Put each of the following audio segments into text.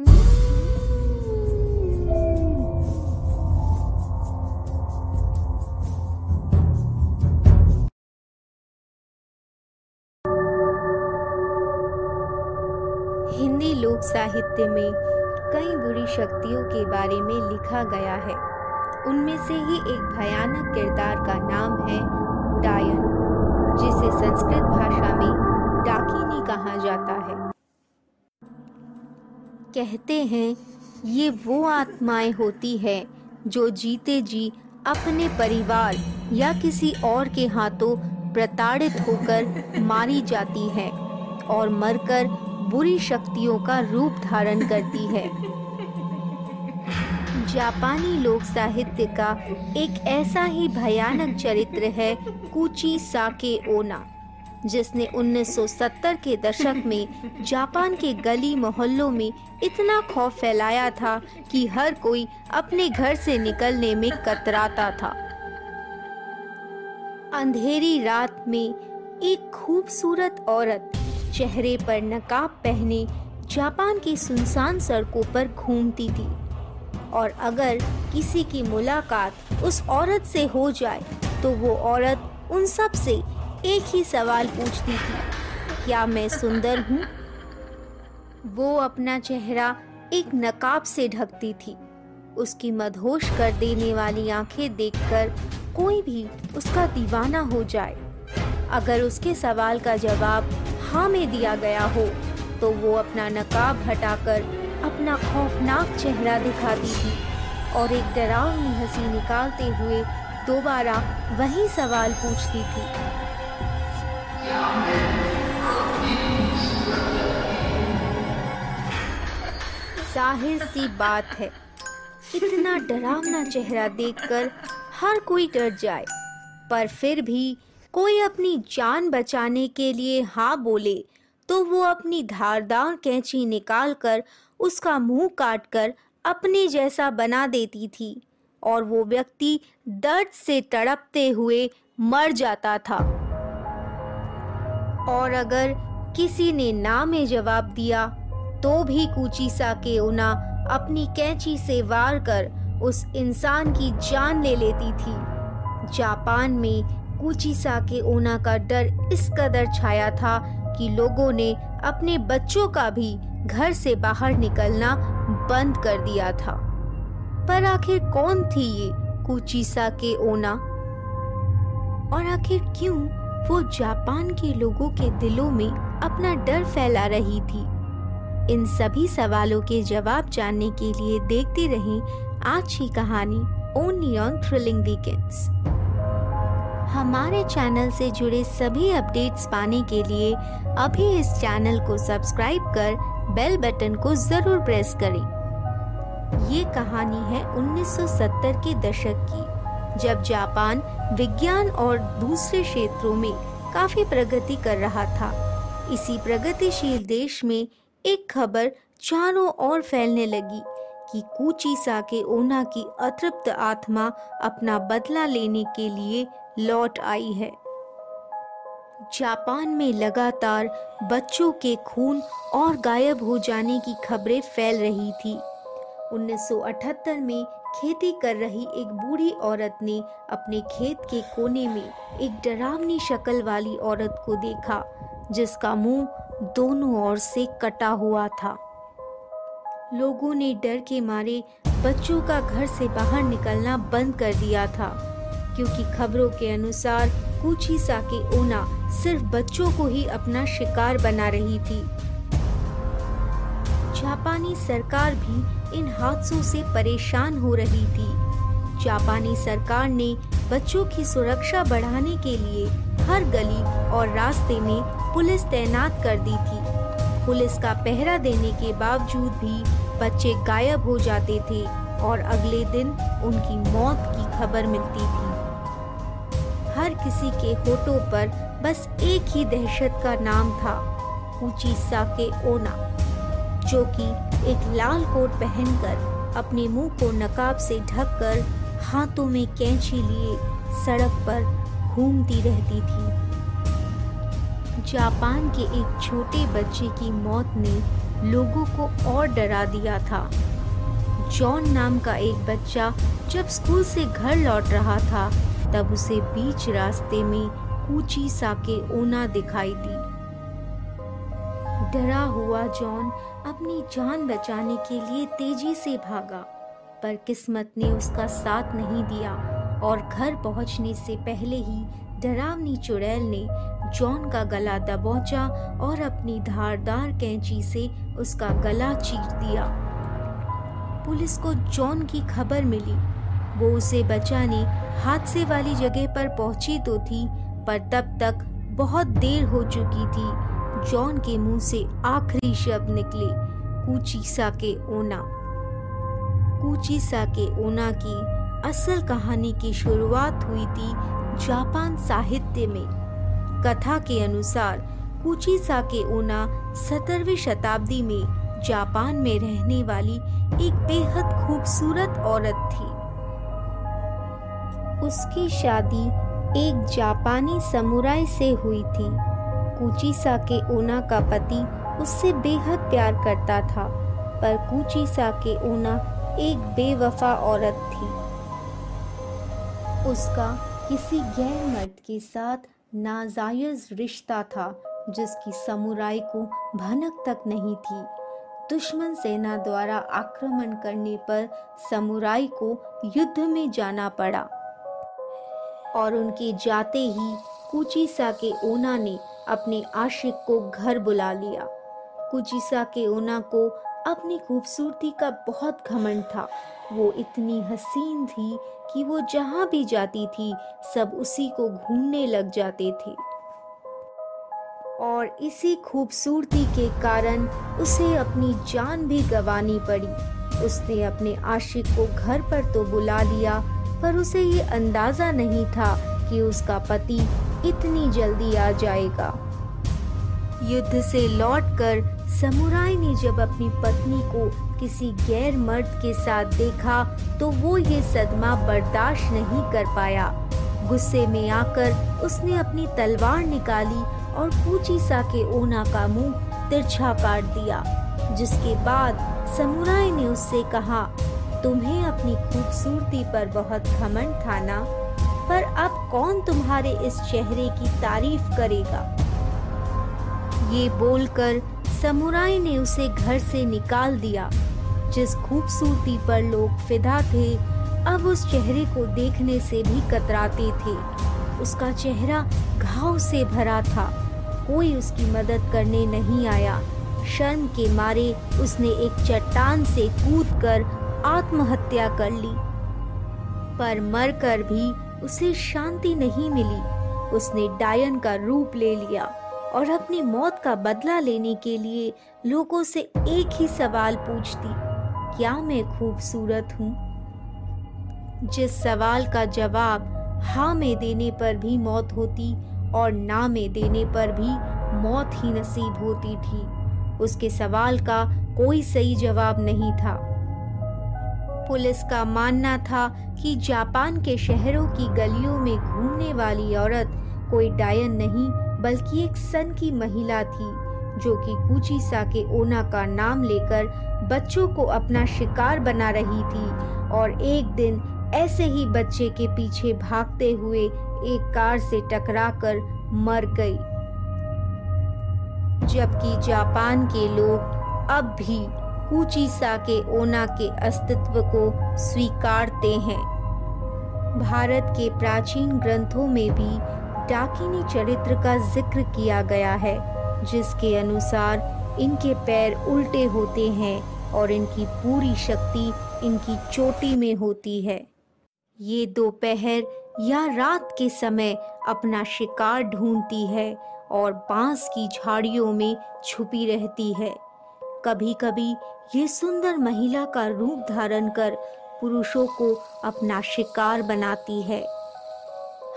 हिंदी लोक साहित्य में कई बुरी शक्तियों के बारे में लिखा गया है। उनमें से ही एक भयानक किरदार का नाम है डायन, जिसे संस्कृत भाषा में डाकिनी कहा जाता है कहते हैं, ये वो आत्माएँ होती है जो जीते जी अपने परिवार या किसी और के हाथों प्रताड़ित होकर मारी जाती है और मरकर बुरी शक्तियों का रूप धारण करती है। जापानी लोक साहित्य का एक ऐसा ही भयानक चरित्र है कुची साके ओना। जिसने 1970 के दशक में जापान के गली मोहल्लों में इतना खौफ फैलाया था कि हर कोई अपने घर से निकलने में कतराता था। अंधेरी रात में एक खूबसूरत औरत चेहरे पर नकाब पहने जापान की सुनसान सड़कों पर घूमती थी। और अगर किसी की मुलाकात उस औरत से हो जाए तो वो औरत उन सबसे एक ही सवाल पूछती थी, क्या मैं सुंदर हूँ? वो अपना चेहरा एक नकाब से ढकती थी। उसकी मदहोश कर देने वाली आँखें देखकर कोई भी उसका दीवाना हो जाए। अगर उसके सवाल का जवाब हाँ में दिया गया हो तो वो अपना नकाब हटाकर अपना खौफनाक चेहरा दिखाती थी और एक डरावनी हँसी निकालते हुए दोबारा वही सवाल पूछती थी ज़ाहिर सी बात है, इतना डरावना चेहरा देखकर हर कोई डर जाए, पर फिर भी कोई अपनी जान बचाने के लिए हाँ बोले तो वो अपनी धारदार कैंची निकालकर उसका मुँह काटकर अपने जैसा बना देती थी, और वो व्यक्ति दर्द से तड़पते हुए मर जाता था। और अगर किसी ने ना में जवाब दिया तो भी कुचीसा के उना अपनी कैंची से वार कर उस इंसान की जान ले लेती थी। जापान में कुचीसा के ओना का डर इस कदर छाया था कि लोगों ने अपने बच्चों का भी घर से बाहर निकलना बंद कर दिया था। पर आखिर कौन थी ये कुचीसा के ओना और आखिर क्यों वो जापान के लोगों के दिलों में अपना डर फैला रही थी। इन सभी सवालों के जवाब जानने के लिए देखते रहें आज की कहानी ओनली ऑन थ्रिलिंग वीकेंड्स हमारे चैनल से जुड़े सभी अपडेट्स पाने के लिए अभी इस चैनल को सब्सक्राइब कर बेल बटन को ज़रूर प्रेस करें। ये कहानी है 1970 के दशक की। जब जापान विज्ञान और दूसरे क्षेत्रों में काफ़ी प्रगति कर रहा था, इसी प्रगतिशील देश में एक खबर चारों ओर फैलने लगी कि कूची साके ओना की अतृप्त आत्मा अपना बदला लेने के लिए लौट आई है। जापान में लगातार बच्चों के खून और गायब हो जाने की खबरें फैल रही थी। 1978 में खेती कर रही एक बूढ़ी औरत ने अपने खेत के कोने में एक डरावनी शक्ल वाली औरत को देखा, जिसका मुँह दोनों ओर से कटा हुआ था। लोगों ने डर के मारे बच्चों का घर से बाहर निकलना बंद कर दिया था, क्योंकि खबरों के अनुसार कुची साके ओना सिर्फ़ बच्चों को ही अपना शिकार बना रही थी। जापानी सरकार भी इन हादसों से परेशान हो रही थी। जापानी सरकार ने बच्चों की सुरक्षा बढ़ाने के लिए हर गली और रास्ते में पुलिस तैनात कर दी थी। पुलिस का पहरा देने के बावजूद भी बच्चे गायब हो जाते थे और अगले दिन उनकी मौत की खबर मिलती थी। हर किसी के होठों पर बस एक ही दहशत का नाम था, ऊँची साके ओना जो कि एक लाल कोट पहनकर अपने मुँह को नकाब से ढककर हाथों में कैंची लिए सड़क पर घूमती रहती थी। जापान के एक छोटे बच्चे की मौत ने लोगों को और डरा दिया था। जॉन नाम का एक बच्चा जब स्कूल से घर लौट रहा था, तब उसे बीच रास्ते में ऊँची साके ओना दिखाई दी। डरा हुआ जॉन अपनी जान बचाने के लिए तेज़ी से भागा, पर किस्मत ने उसका साथ नहीं दिया और घर पहुँचने से पहले ही डरावनी चुड़ैल ने जॉन का गला दबोचा और अपनी धारदार कैंची से उसका गला चीर दिया। पुलिस को जॉन की खबर मिली। वो उसे बचाने हादसे वाली जगह पर पहुँची तो थी, पर तब तक बहुत देर हो चुकी थी जॉन के मुँह से आखिरी शब्द निकले, कुचीसा के ओना। कुचीसा के ओना की असल कहानी की शुरुआत हुई थी जापान साहित्य में। कथा के अनुसार, कुचीसा के ओना सत्रहवीं शताब्दी में जापान में रहने वाली एक बेहद खूबसूरत औरत थी। उसकी शादी एक जापानी समुराई से हुई थी। कुचीसा के ओना का पति उससे बेहद प्यार करता था, पर कुचीसा के ओना एक बेवफा औरत थी। उसका किसी गैर मर्द के साथ नाजायज रिश्ता था, जिसकी समुराई को भनक तक नहीं थी। दुश्मन सेना द्वारा आक्रमण करने पर समुराई को युद्ध में जाना पड़ा। और उनके जाते ही कुचीसा के ओना ने अपने आशिक को घर बुला लिया। कुचीसा के ओना को अपनी खूबसूरती का बहुत घमंड था। वो इतनी हसीन थी कि वो जहाँ भी जाती थी, सब उसी को घूमने लग जाते थे। और इसी खूबसूरती के कारण उसे अपनी जान भी गंवानी पड़ी। उसने अपने आशिक को घर पर तो बुला लिया, पर उसे ये अंदाज़ा नहीं था कि उसका पति इतनी जल्दी आ जाएगा। युद्ध से लौटकर समुराई ने जब अपनी पत्नी को किसी गैर मर्द के साथ देखा तो वो ये सदमा बर्दाश्त नहीं कर पाया। गुस्से में आकर उसने अपनी तलवार निकाली और पूची सा के ओना का मुँह तिरछा काट दिया, जिसके बाद समुराई ने उससे कहा, तुम्हें अपनी खूबसूरती पर बहुत घमंड था ना? पर अब कौन तुम्हारे इस चेहरे की तारीफ़ करेगा? ये बोलकर समुराई ने उसे घर से निकाल दिया, जिस खूबसूरती पर लोग फिदा थे, अब उस चेहरे को देखने से भी कतराते थे। उसका चेहरा घाव से भरा था, कोई उसकी मदद करने नहीं आया। शर्म के मारे उसने एक चट्टान से कूदकर आत्महत्या कर ली। पर मरकर भी उसे शांति नहीं मिली। उसने डायन का रूप ले लिया और अपनी मौत का बदला लेने के लिए लोगों से एक ही सवाल पूछती, क्या मैं खूबसूरत हूँ? जिस सवाल का जवाब हाँ में देने पर भी मौत होती और ना में देने पर भी मौत ही नसीब होती थी, उसके सवाल का कोई सही जवाब नहीं था। पुलिस का मानना था कि जापान के शहरों की गलियों में घूमने वाली औरत कोई डायन नहीं, बल्कि एक सन की महिला थी, जो कि कुचीसा के ओना का नाम लेकर बच्चों को अपना शिकार बना रही थी और एक दिन ऐसे ही बच्चे के पीछे भागते हुए एक कार से टकराकर मर गई। जबकि जापान के लोग अब भी कुचीसा के ओना के अस्तित्व को स्वीकारते हैं। भारत के प्राचीन ग्रंथों में भी डाकिनी चरित्र का ज़िक्र किया गया है, जिसके अनुसार इनके पैर उल्टे होते हैं और इनकी पूरी शक्ति इनकी चोटी में होती है। ये दोपहर या रात के समय अपना शिकार ढूंढती है और बाँस की झाड़ियों में छुपी रहती है। कभी कभी ये सुंदर महिला का रूप धारण कर पुरुषों को अपना शिकार बनाती है।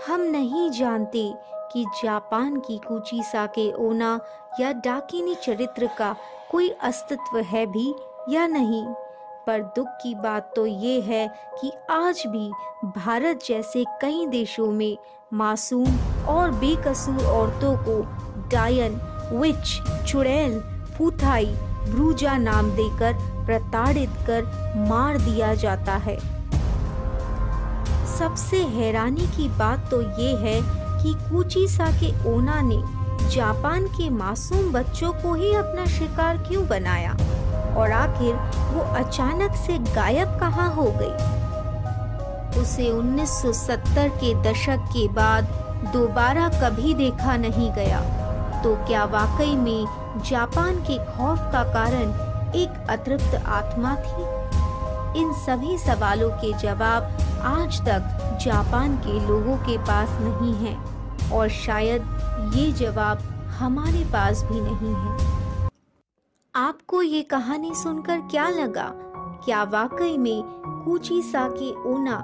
हम नहीं जानते कि जापान की कुची साके ओना या डाकिनी चरित्र का कोई अस्तित्व है भी या नहीं, पर दुख की बात तो ये है कि आज भी भारत जैसे कई देशों में मासूम और बेकसूर औरतों को डायन, विच, चुड़ैल फूथाई ब्रूजा नाम देकर प्रताड़ित कर मार दिया जाता है। सबसे हैरानी की बात तो ये है कि कुचीसा के ओना ने जापान के मासूम बच्चों को ही अपना शिकार क्यों बनाया? और आखिर वो अचानक से गायब कहाँ हो गई? उसे 1970 के दशक के बाद दोबारा कभी देखा नहीं गया। तो क्या वाकई में जापान के खौफ का कारण एक अतृप्त आत्मा थी? इन सभी सवालों के जवाब आज तक जापान के लोगों के पास नहीं हैं, और शायद ये जवाब हमारे पास भी नहीं है। आपको ये कहानी सुनकर क्या लगा? क्या वाकई में कुची साके ओना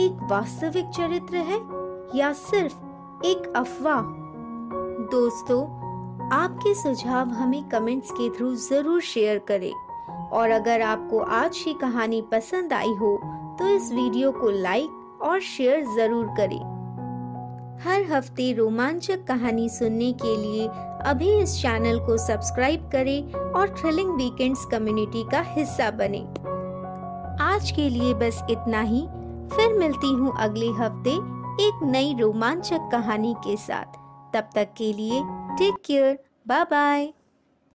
एक वास्तविक चरित्र है, या सिर्फ़ एक अफवाह? दोस्तों आपके सुझाव हमें कमेंट्स के थ्रू ज़रूर शेयर करें। और अगर आपको आज की कहानी पसंद आई हो तो इस वीडियो को लाइक और शेयर ज़रूर करें। हर हफ़्ते रोमांचक कहानी सुनने के लिए अभी इस चैनल को सब्सक्राइब करें और थ्रिलिंग वीकेंड्स कम्युनिटी का हिस्सा बने। आज के लिए बस इतना ही। फिर मिलती हूँ अगले हफ़्ते एक नई रोमांचक कहानी के साथ। तब तक के लिए Take care. Bye bye.